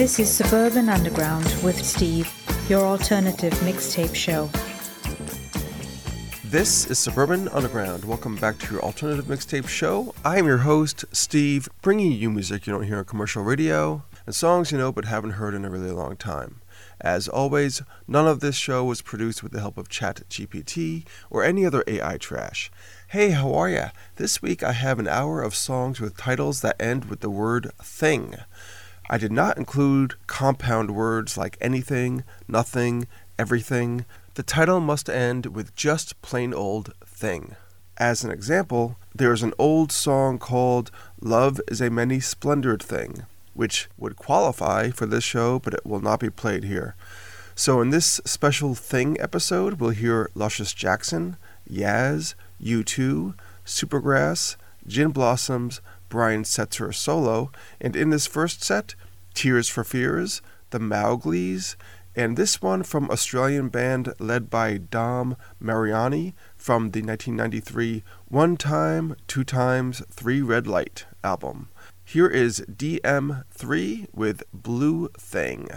This is Suburban Underground with Steve, your alternative mixtape show. This is Suburban Underground. Welcome back to your alternative mixtape show. I am your host, Steve, bringing you music you don't hear on commercial radio and songs you know but haven't heard in a really long time. As always, none of this show was produced with the help of ChatGPT or any other AI trash. Hey, how are ya? This week I have an hour of songs with titles that end with the word thing. I did not include compound words like anything, nothing, everything. The title must end with just plain old thing. As an example, there is an old song called Love is a Many Splendored Thing, which would qualify for this show, but it will not be played here. So, in this special Thing episode, we'll hear Luscious Jackson, Yaz, U2, Supergrass, Gin Blossoms, Brian Setzer solo, and in this first set, Tears for Fears, The Mowglis, and this one from Australian band led by Dom Mariani from the 1993 One Time, Two Times, Three Red Light album. Here is DM3 with Blue Thing.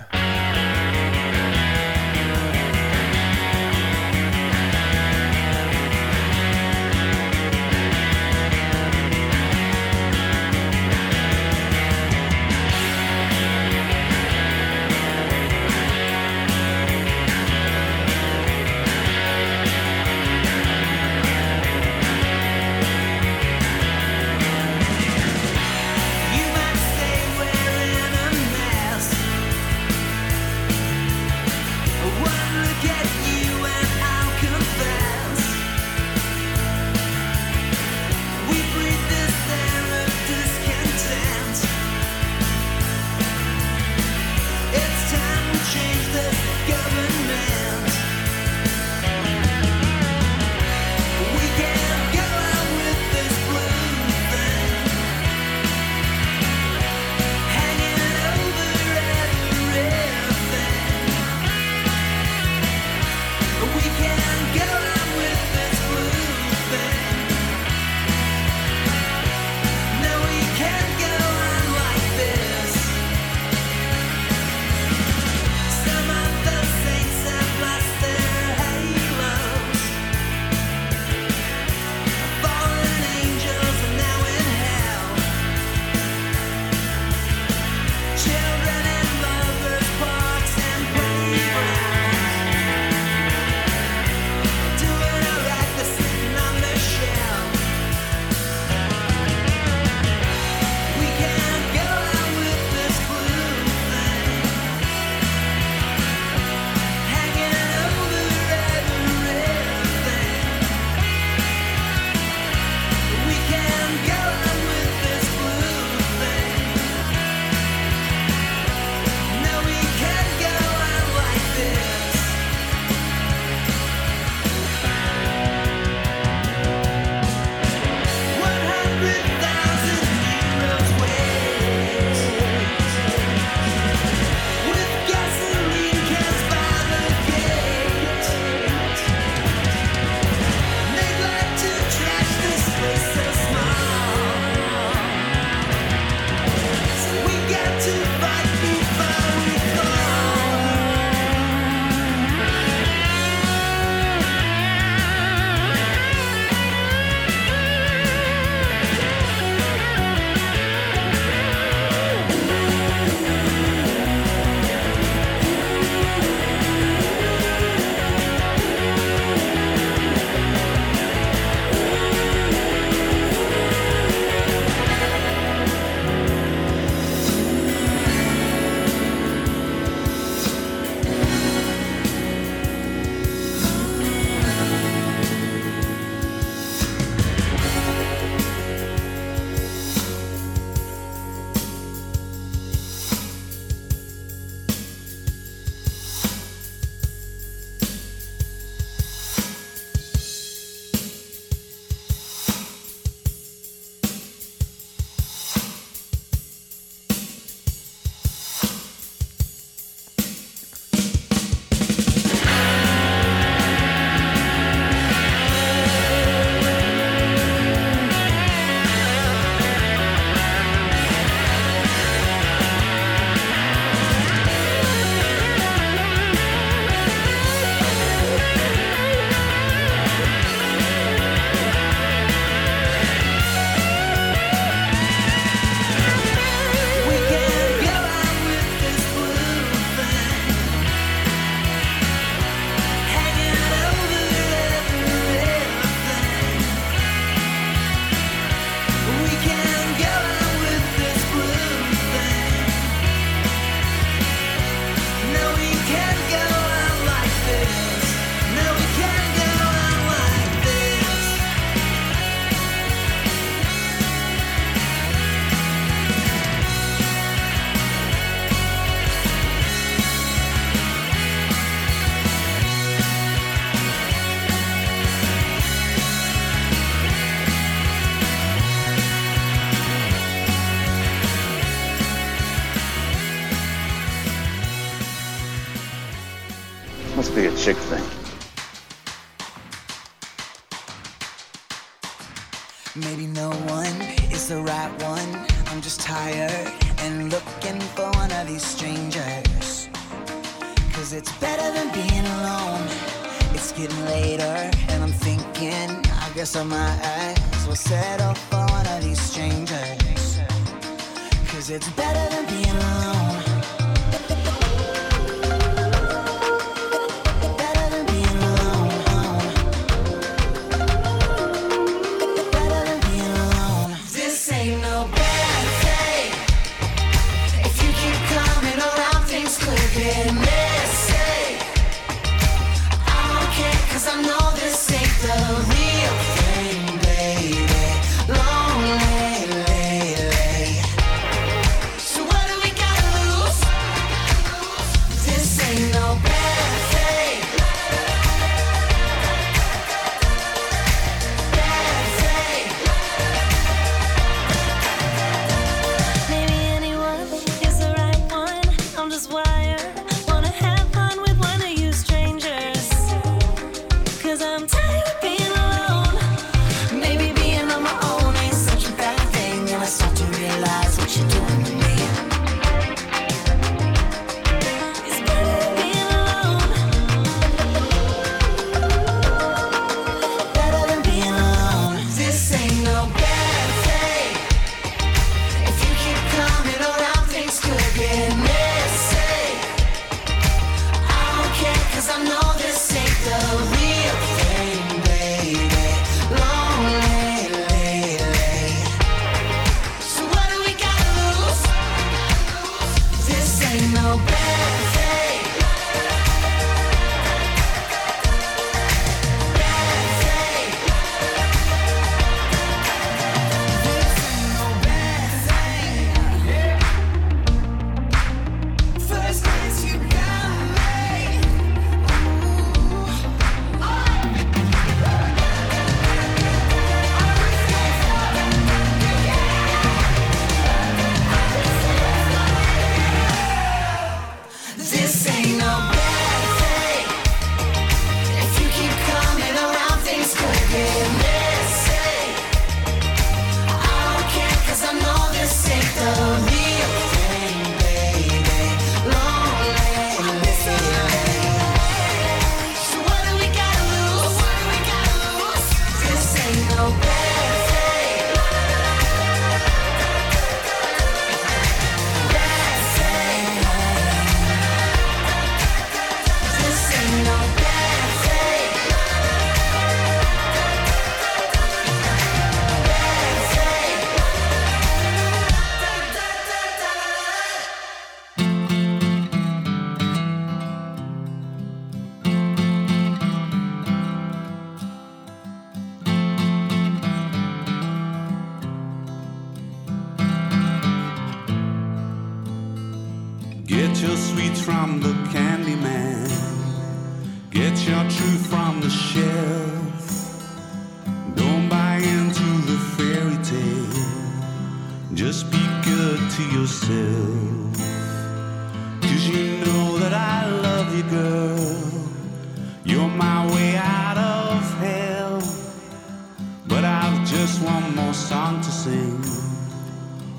thing. Maybe no one is the right one. I'm just tired and looking for one of these strangers. Cause it's better than being alone. It's getting later and I'm thinking, I guess I might as well settle for one of these strangers. Cause it's better than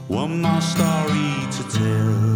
One more story to tell.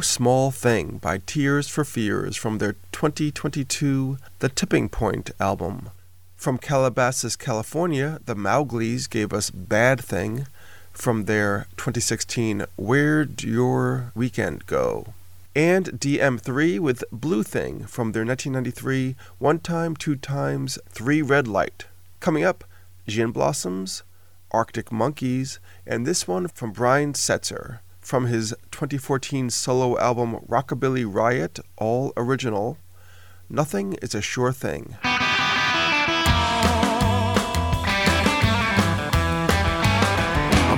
Small Thing by Tears for Fears from their 2022 The Tipping Point album. From Calabasas, California, the Mowglis gave us Bad Thing from their 2016 Where'd Your Weekend Go? And DM3 with Blue Thing from their 1993 One Time, Two Times, Three Red Light. Coming up, Gin Blossoms, Arctic Monkeys, and this one from Brian Setzer from his 2014 solo album Rockabilly Riot, all original. Nothing is a sure thing. I'm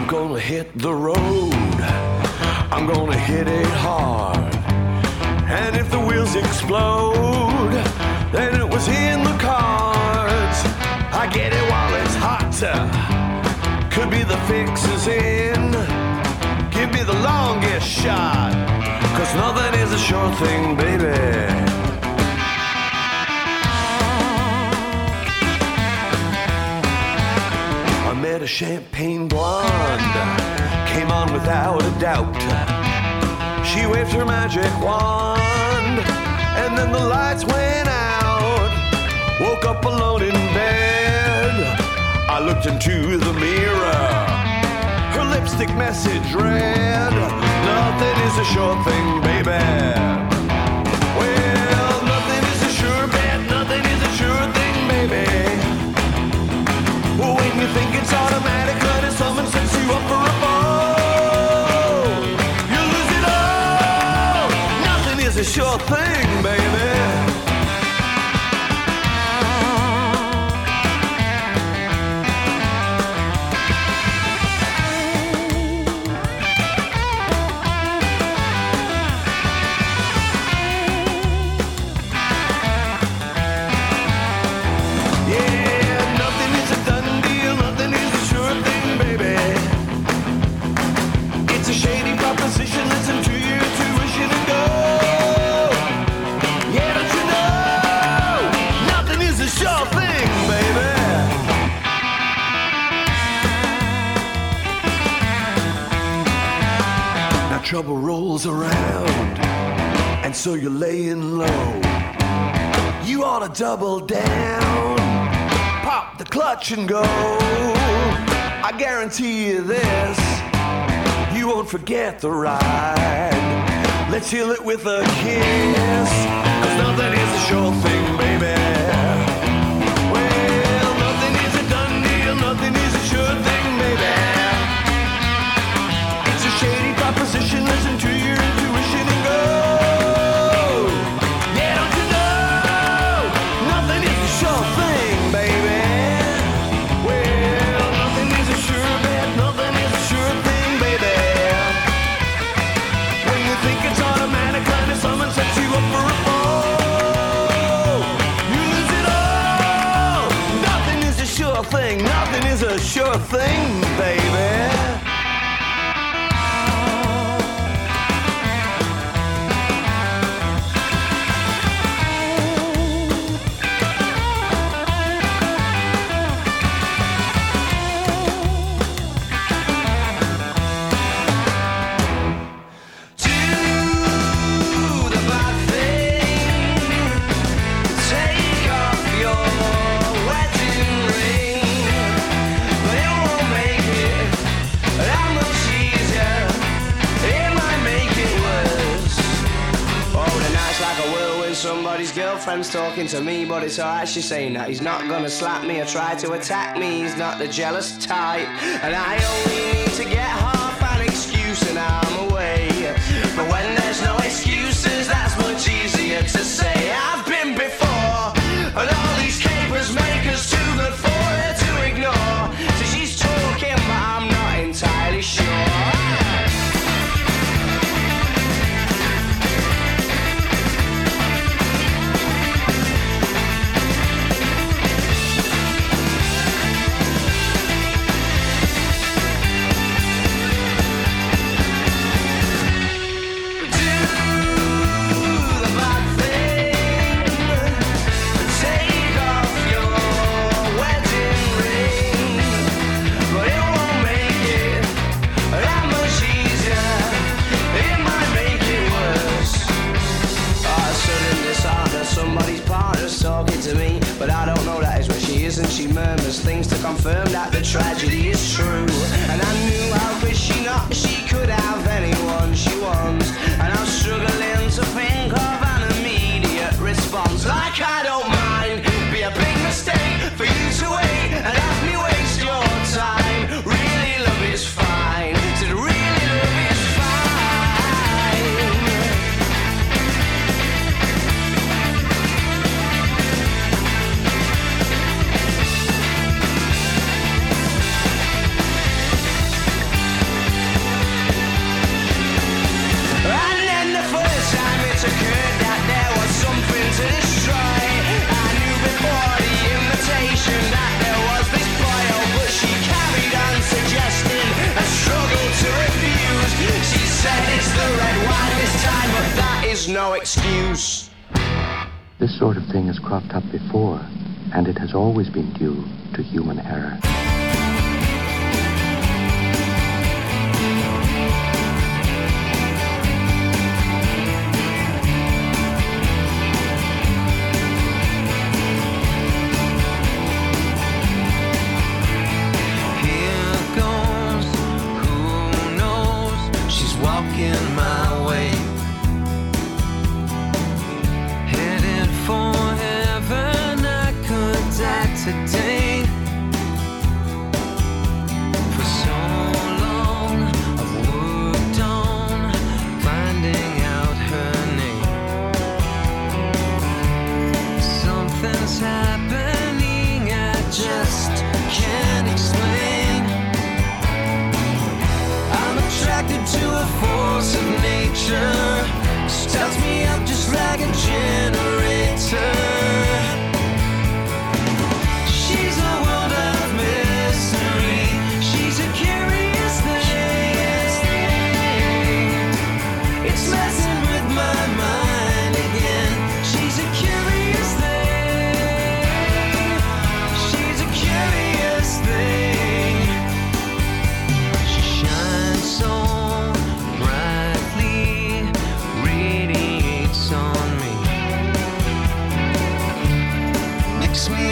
gonna hit the road. I'm gonna hit it hard. And if the wheels explode, then it was in the cards. I get it while it's hot. Could be the fix is in. Longest shot. Cause nothing is a sure thing, baby. I met a champagne blonde, came on without a doubt. She waved her magic wand, and then the lights went out. Woke up alone in bed. I looked into the mirror. Lipstick message read, Nothing is a sure thing, baby. Well, nothing is a sure bet, nothing is a sure thing, baby. When you think it's automatic, someone sets you up for a fall, you lose it all. Nothing is a sure thing, double down, pop the clutch and go. I guarantee you this, you won't forget the ride. Let's heal it with a kiss, cause nothing is a sure thing, baby. Well, nothing is a done deal, nothing is a sure thing, baby. It's a shady proposition, listen to your sure thing, baby. Talking to me, but it's alright. She's saying that he's not gonna slap me or try to attack me. He's not the jealous type, and I only need to get half an excuse and I'm away. But no excuse. This sort of thing has cropped up before, and it has always been due to human error. Text me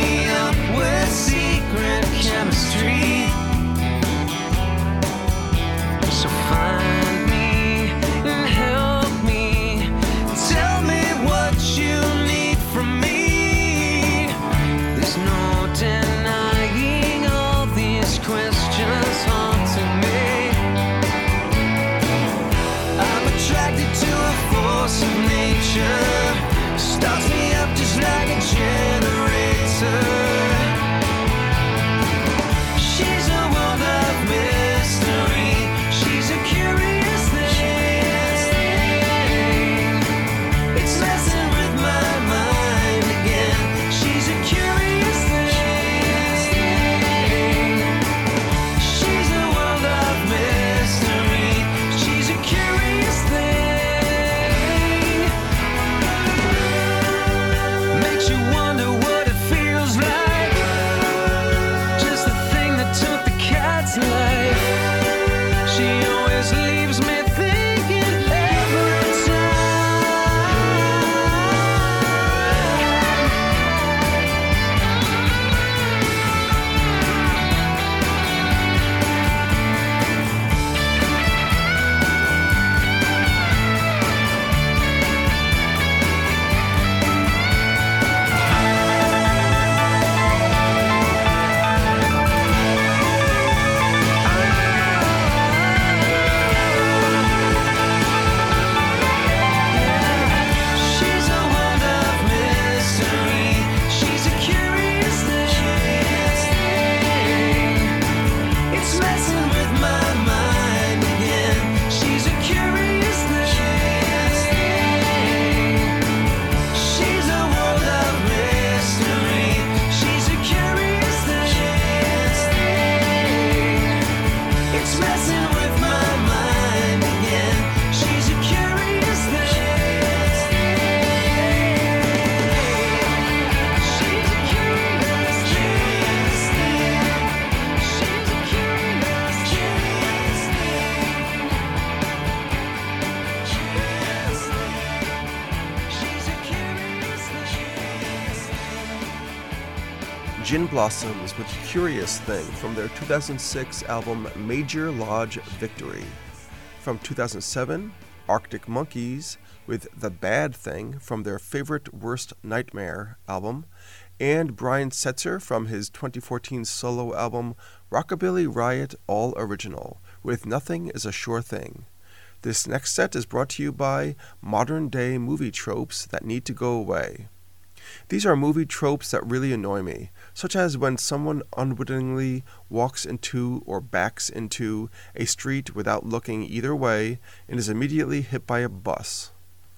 Blossoms with Curious Thing from their 2006 album Major Lodge Victory. From 2007, Arctic Monkeys with The Bad Thing from their Favorite Worst Nightmare album, and Brian Setzer from his 2014 solo album Rockabilly Riot All Original with Nothing is a Sure Thing. This next set is brought to you by modern day movie tropes that need to go away. These are movie tropes that really annoy me, such as when someone unwittingly walks into or backs into a street without looking either way and is immediately hit by a bus.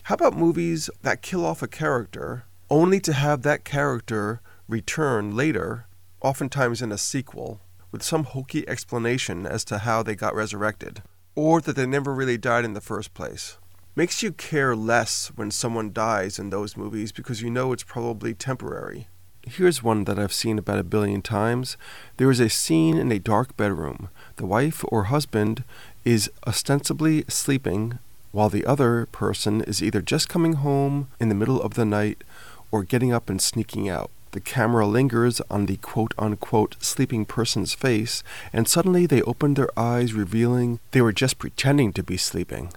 How about movies that kill off a character only to have that character return later, oftentimes in a sequel, with some hokey explanation as to how they got resurrected, or that they never really died in the first place? Makes you care less when someone dies in those movies because you know it's probably temporary. Here's one that I've seen about a billion times. There is a scene in a dark bedroom. The wife or husband is ostensibly sleeping while the other person is either just coming home in the middle of the night or getting up and sneaking out. The camera lingers on the quote unquote sleeping person's face, and suddenly they open their eyes, revealing they were just pretending to be sleeping.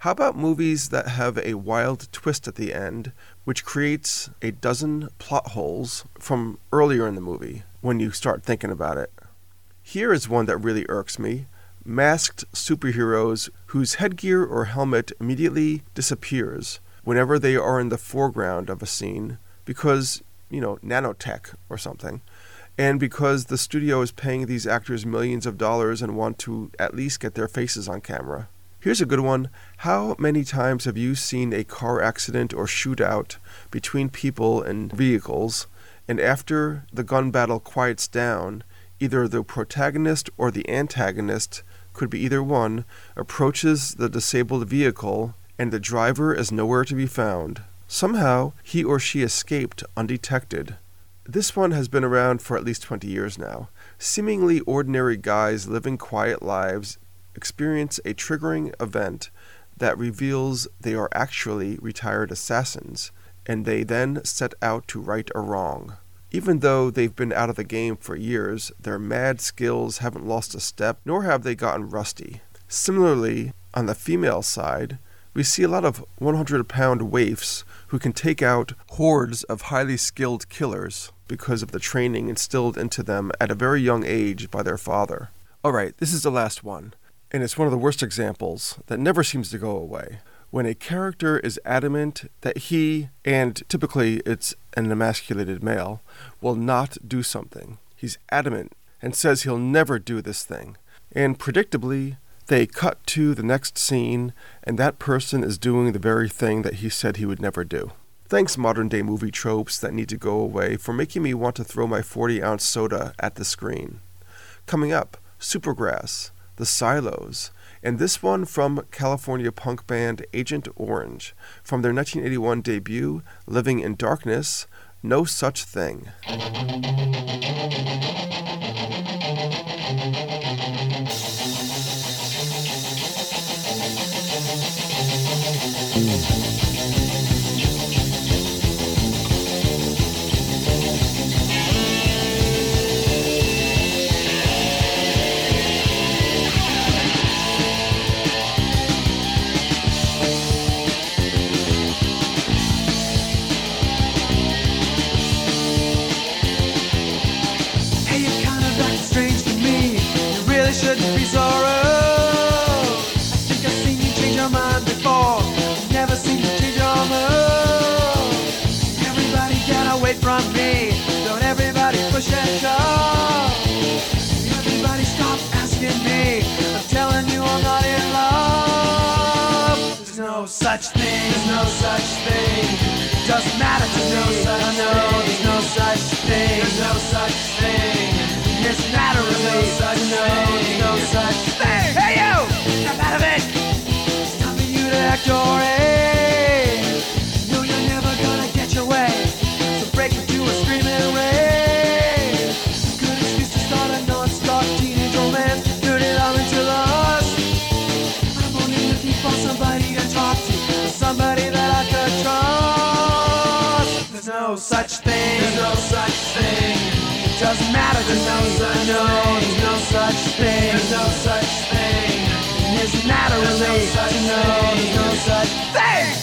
How about movies that have a wild twist at the end, which creates a dozen plot holes from earlier in the movie when you start thinking about it? Here is one that really irks me masked superheroes whose headgear or helmet immediately disappears whenever they are in the foreground of a scene because, you know, nanotech or something. And because the studio is paying these actors millions of dollars and want to at least get their faces on camera. Here's a good one. How many times have you seen a car accident or shootout between people and vehicles, and after the gun battle quiets down, either the protagonist or the antagonist, could be either one, approaches the disabled vehicle and the driver is nowhere to be found? Somehow, he or she escaped undetected. This one has been around for at least 20 years now. Seemingly ordinary guys living quiet lives experience a triggering event that reveals they are actually retired assassins, and they then set out to right a wrong. Even though they've been out of the game for years, their mad skills haven't lost a step, nor have they gotten rusty. Similarly, on the female side, we see a lot of 100 pound waifs who can take out hordes of highly skilled killers because of the training instilled into them at a very young age by their father. Alright, this is the last one and it's one of the worst examples that never seems to go away. When a character is adamant that he, and typically it's an emasculated male, will not do something, he's adamant and says he'll never do this thing. And predictably, they cut to the next scene, and that person is doing the very thing that he said he would never do. Thanks, modern day movie tropes that need to go away, for making me want to throw my 40 ounce soda at the screen. Coming up, Supergrass, the Silos, and this one from California punk band Agent Orange from their 1981 debut, Living in Darkness, No Such Thing. Such thing. There's no such thing. Doesn't matter to me. I know there's no such thing. There's no such thing. It's matter of me. Such no, there's no such thing. Hey you! Step out of it. It's time for you to act your doesn't matter to me. There's no such thing. There's no such thing. It doesn't matter to me. I know there's no such thing.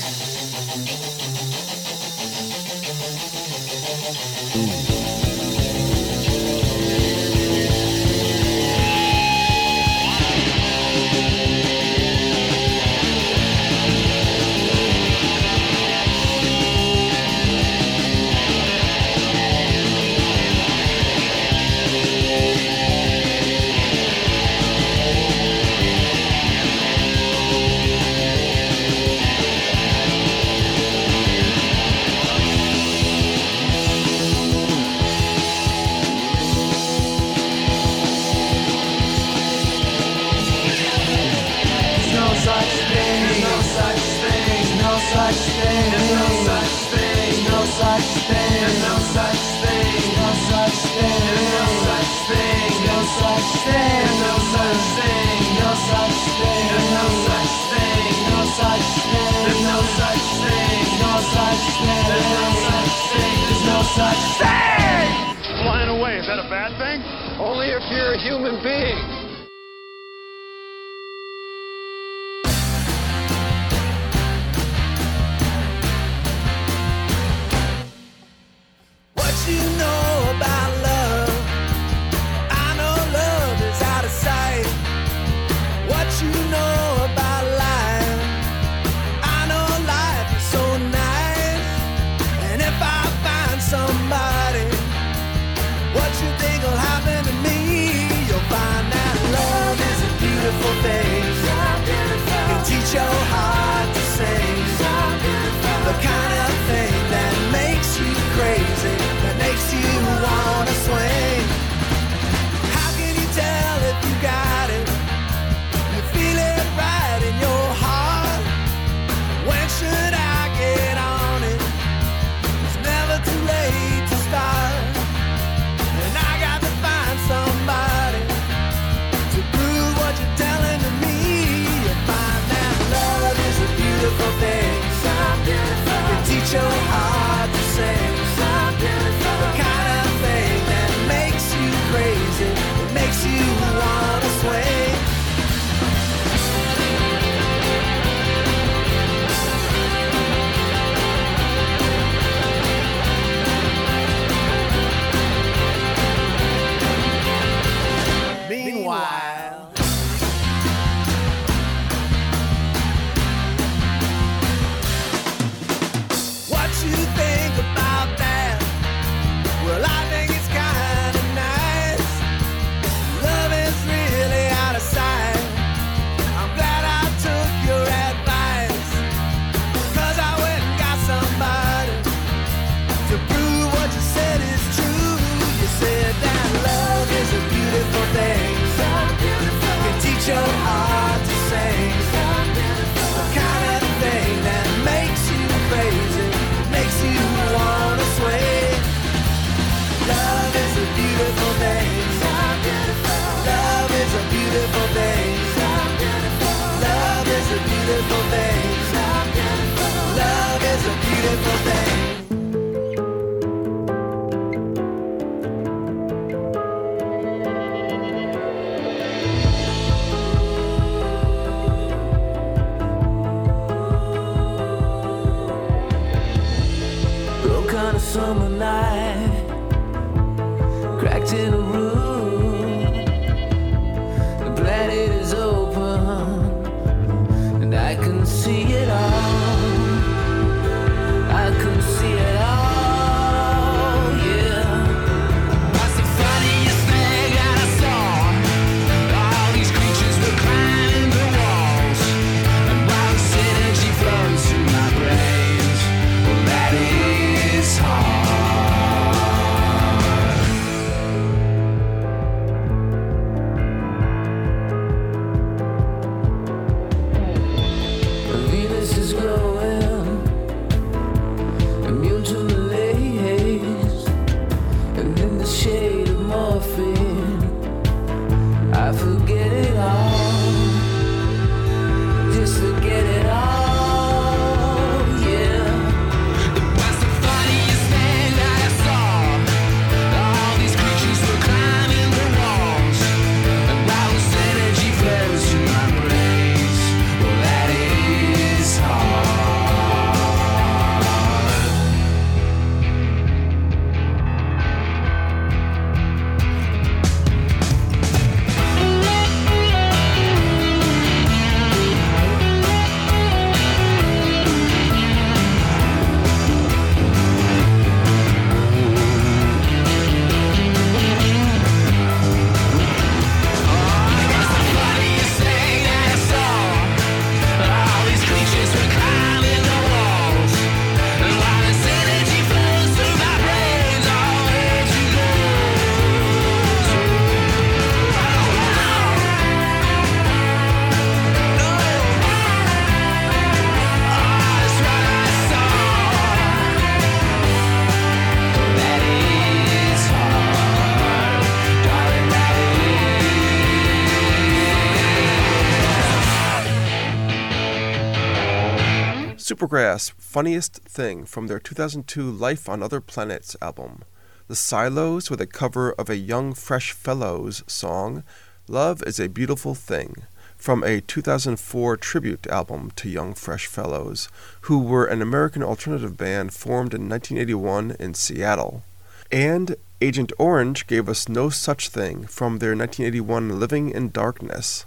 Supergrass, Funniest Thing from their 2002 Life on Other Planets album. The Silos with a cover of a Young Fresh Fellows song, Love is a Beautiful Thing, from a 2004 tribute album to Young Fresh Fellows, who were an American alternative band formed in 1981 in Seattle. And Agent Orange gave us No Such Thing from their 1981 Living in Darkness.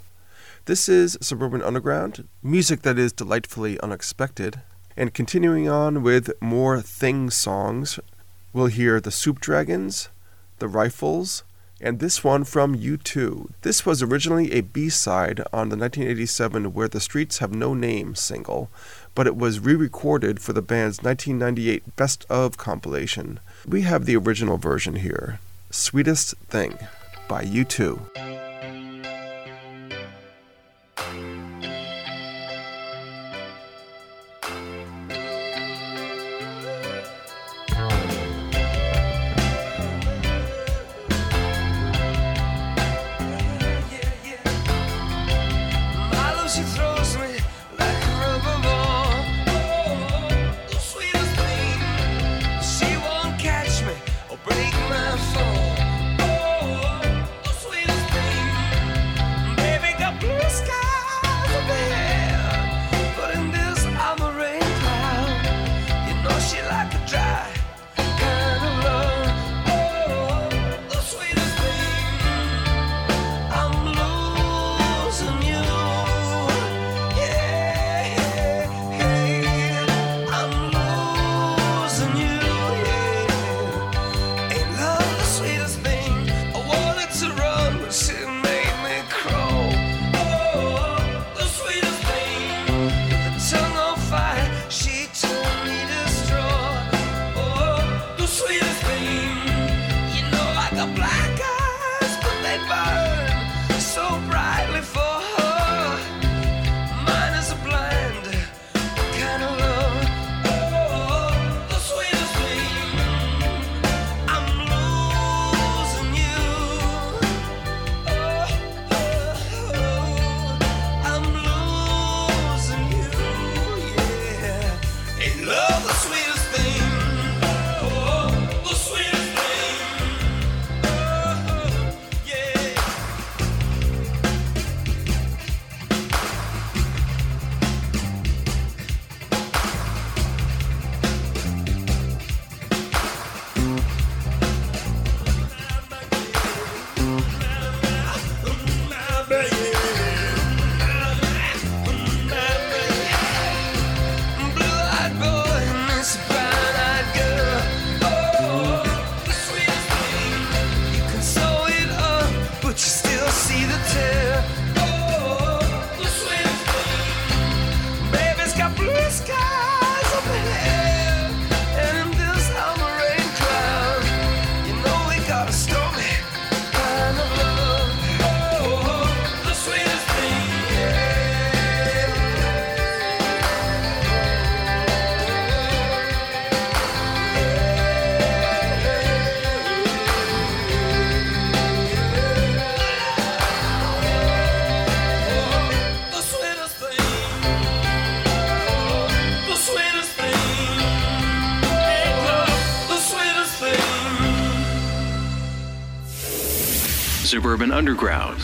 This is Suburban Underground, music that is delightfully unexpected. And continuing on with more Thing songs, we'll hear the Soup Dragons, the Rifles, and this one from U2. This was originally a B side on the 1987 Where the Streets Have No Name single, but it was re recorded for the band's 1998 Best of compilation. We have the original version here Sweetest Thing by U2. Suburban Underground.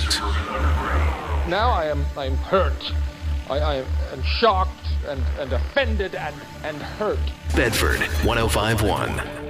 Now I am I am hurt. I, I am shocked and, and offended and, and hurt. Bedford 1051.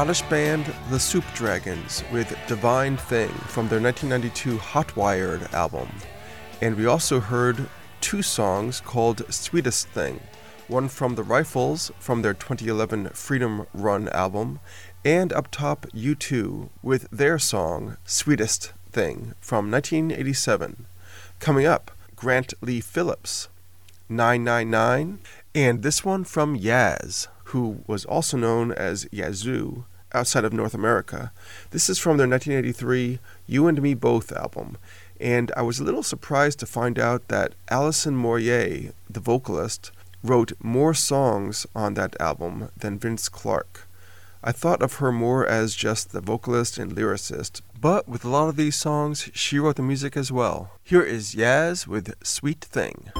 Scottish band The Soup Dragons with Divine Thing from their 1992 Hot Wired album. And we also heard two songs called Sweetest Thing, one from The Rifles from their 2011 Freedom Run album, and up top U2 with their song Sweetest Thing from 1987. Coming up, Grant Lee Phillips, 999, and this one from Yaz, who was also known as Yazoo outside of North America. This is from their 1983 You and Me Both album, and I was a little surprised to find out that Alison Moyet, the vocalist, wrote more songs on that album than Vince Clarke. I thought of her more as just the vocalist and lyricist, but with a lot of these songs, she wrote the music as well. Here is Yaz with Sweet Thing.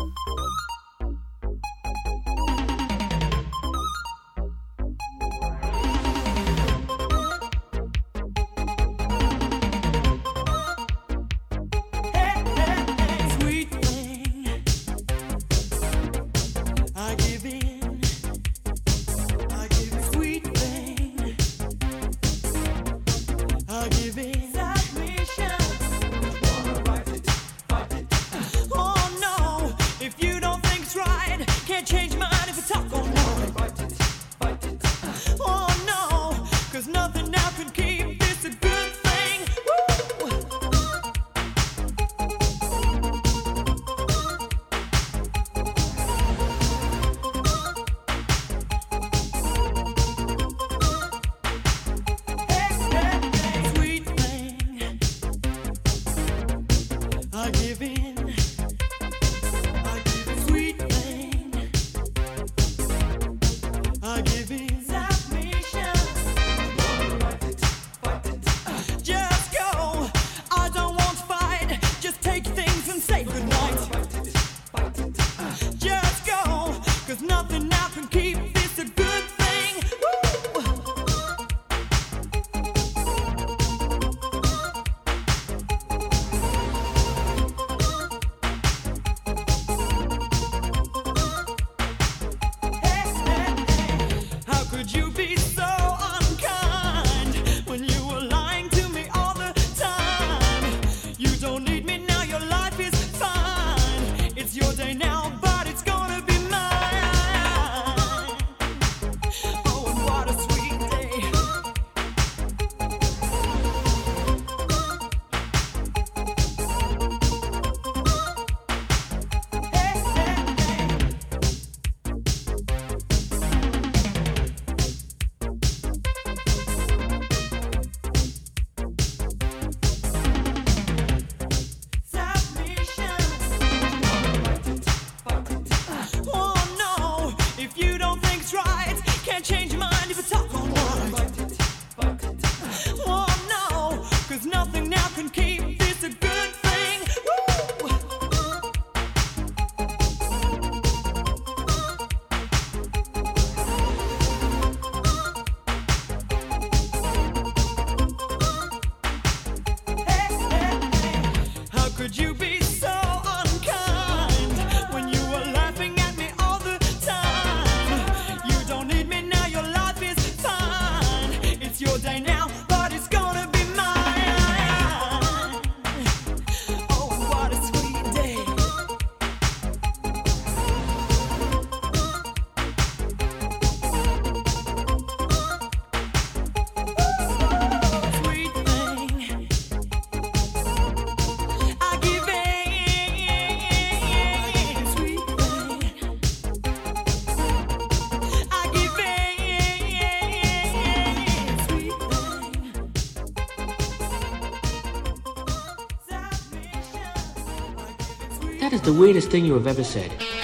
is the weirdest thing you have ever said?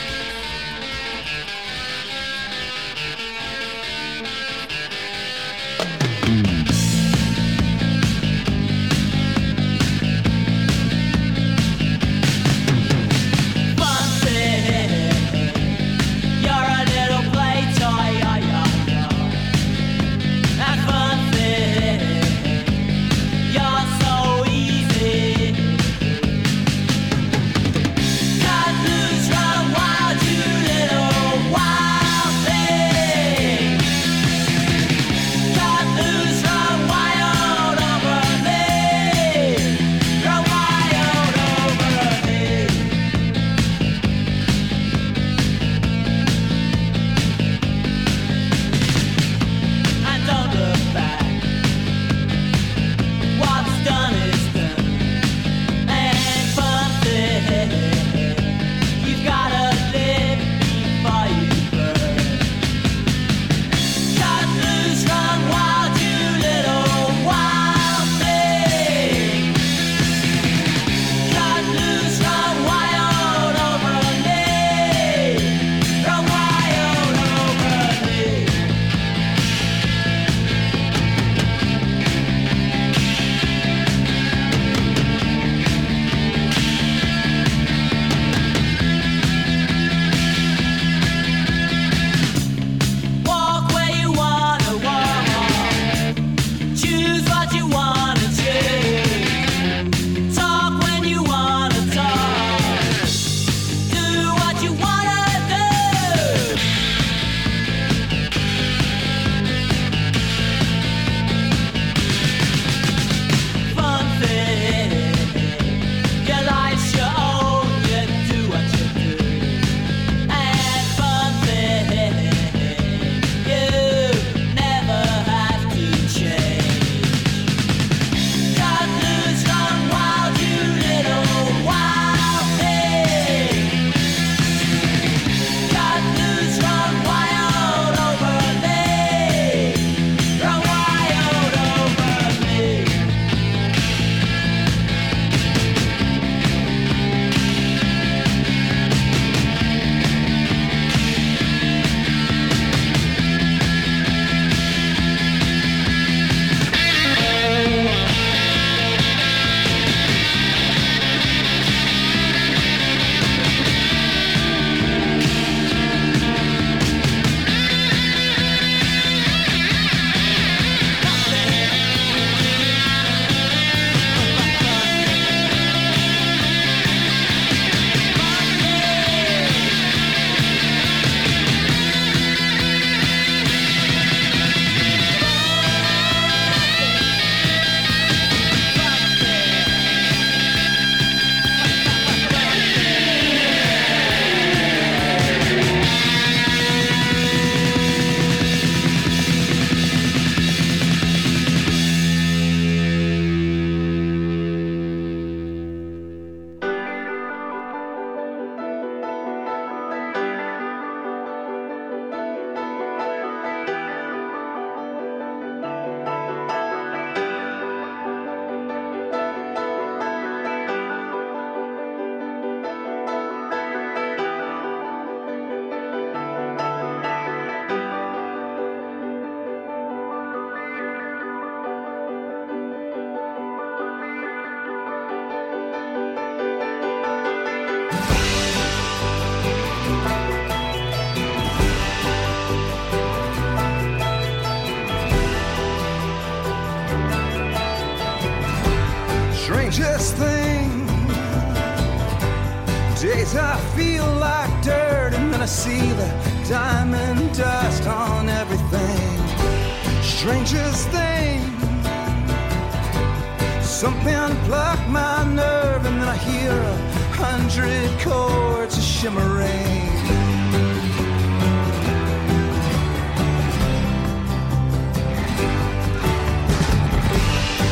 my nerve, and then I hear a hundred chords shimmering.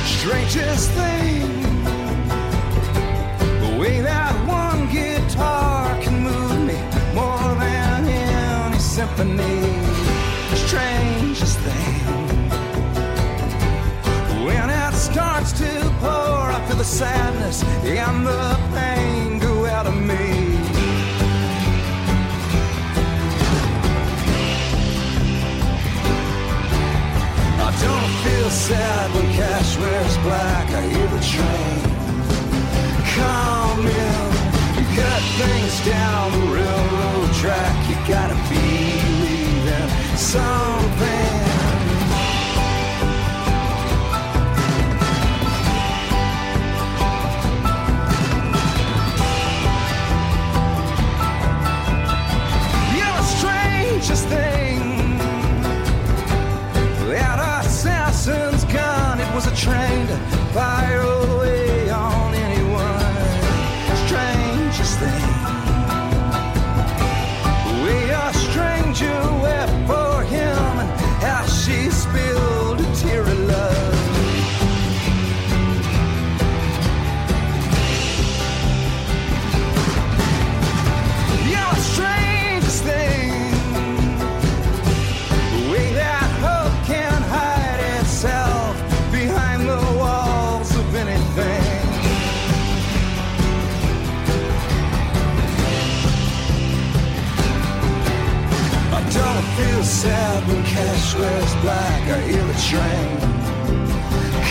Strangest thing. the sadness and the pain go out of me. I don't feel sad when cash wears black. I hear the train come in. You cut things down the railroad track. You gotta be leaving something. Strangest thing. That assassin's gun, it was a train to I hear the train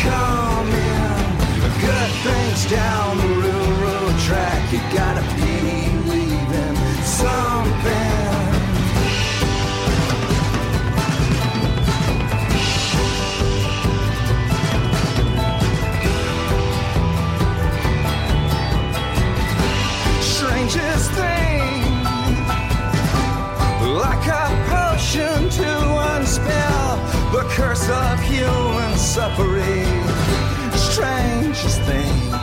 come in. Good things down the railroad track. You gotta believe Strangest thing,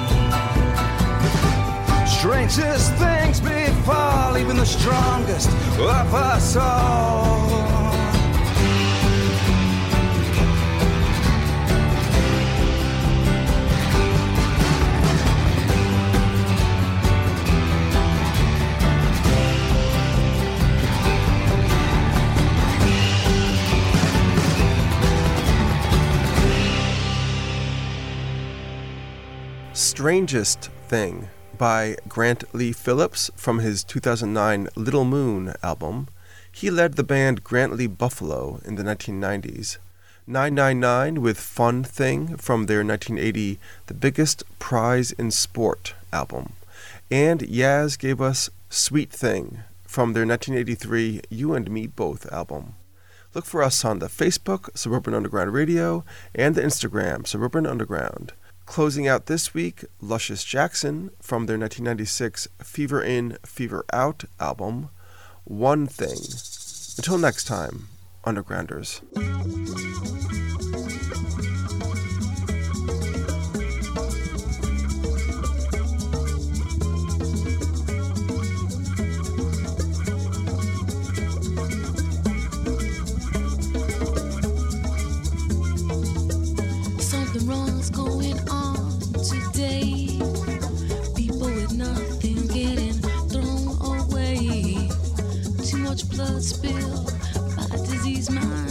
strangest things befall even the strongest of us all. Strangest Thing by Grant Lee Phillips from his 2009 Little Moon album. He led the band Grant Lee Buffalo in the 1990s. 999 with Fun Thing from their 1980 The Biggest Prize in Sport album. And Yaz gave us Sweet Thing from their 1983 You and Me Both album. Look for us on the Facebook, Suburban Underground Radio, and the Instagram, Suburban Underground. Closing out this week, Luscious Jackson from their 1996 Fever In, Fever Out album, One Thing. Until next time, Undergrounders. Blood spilled by diseased minds.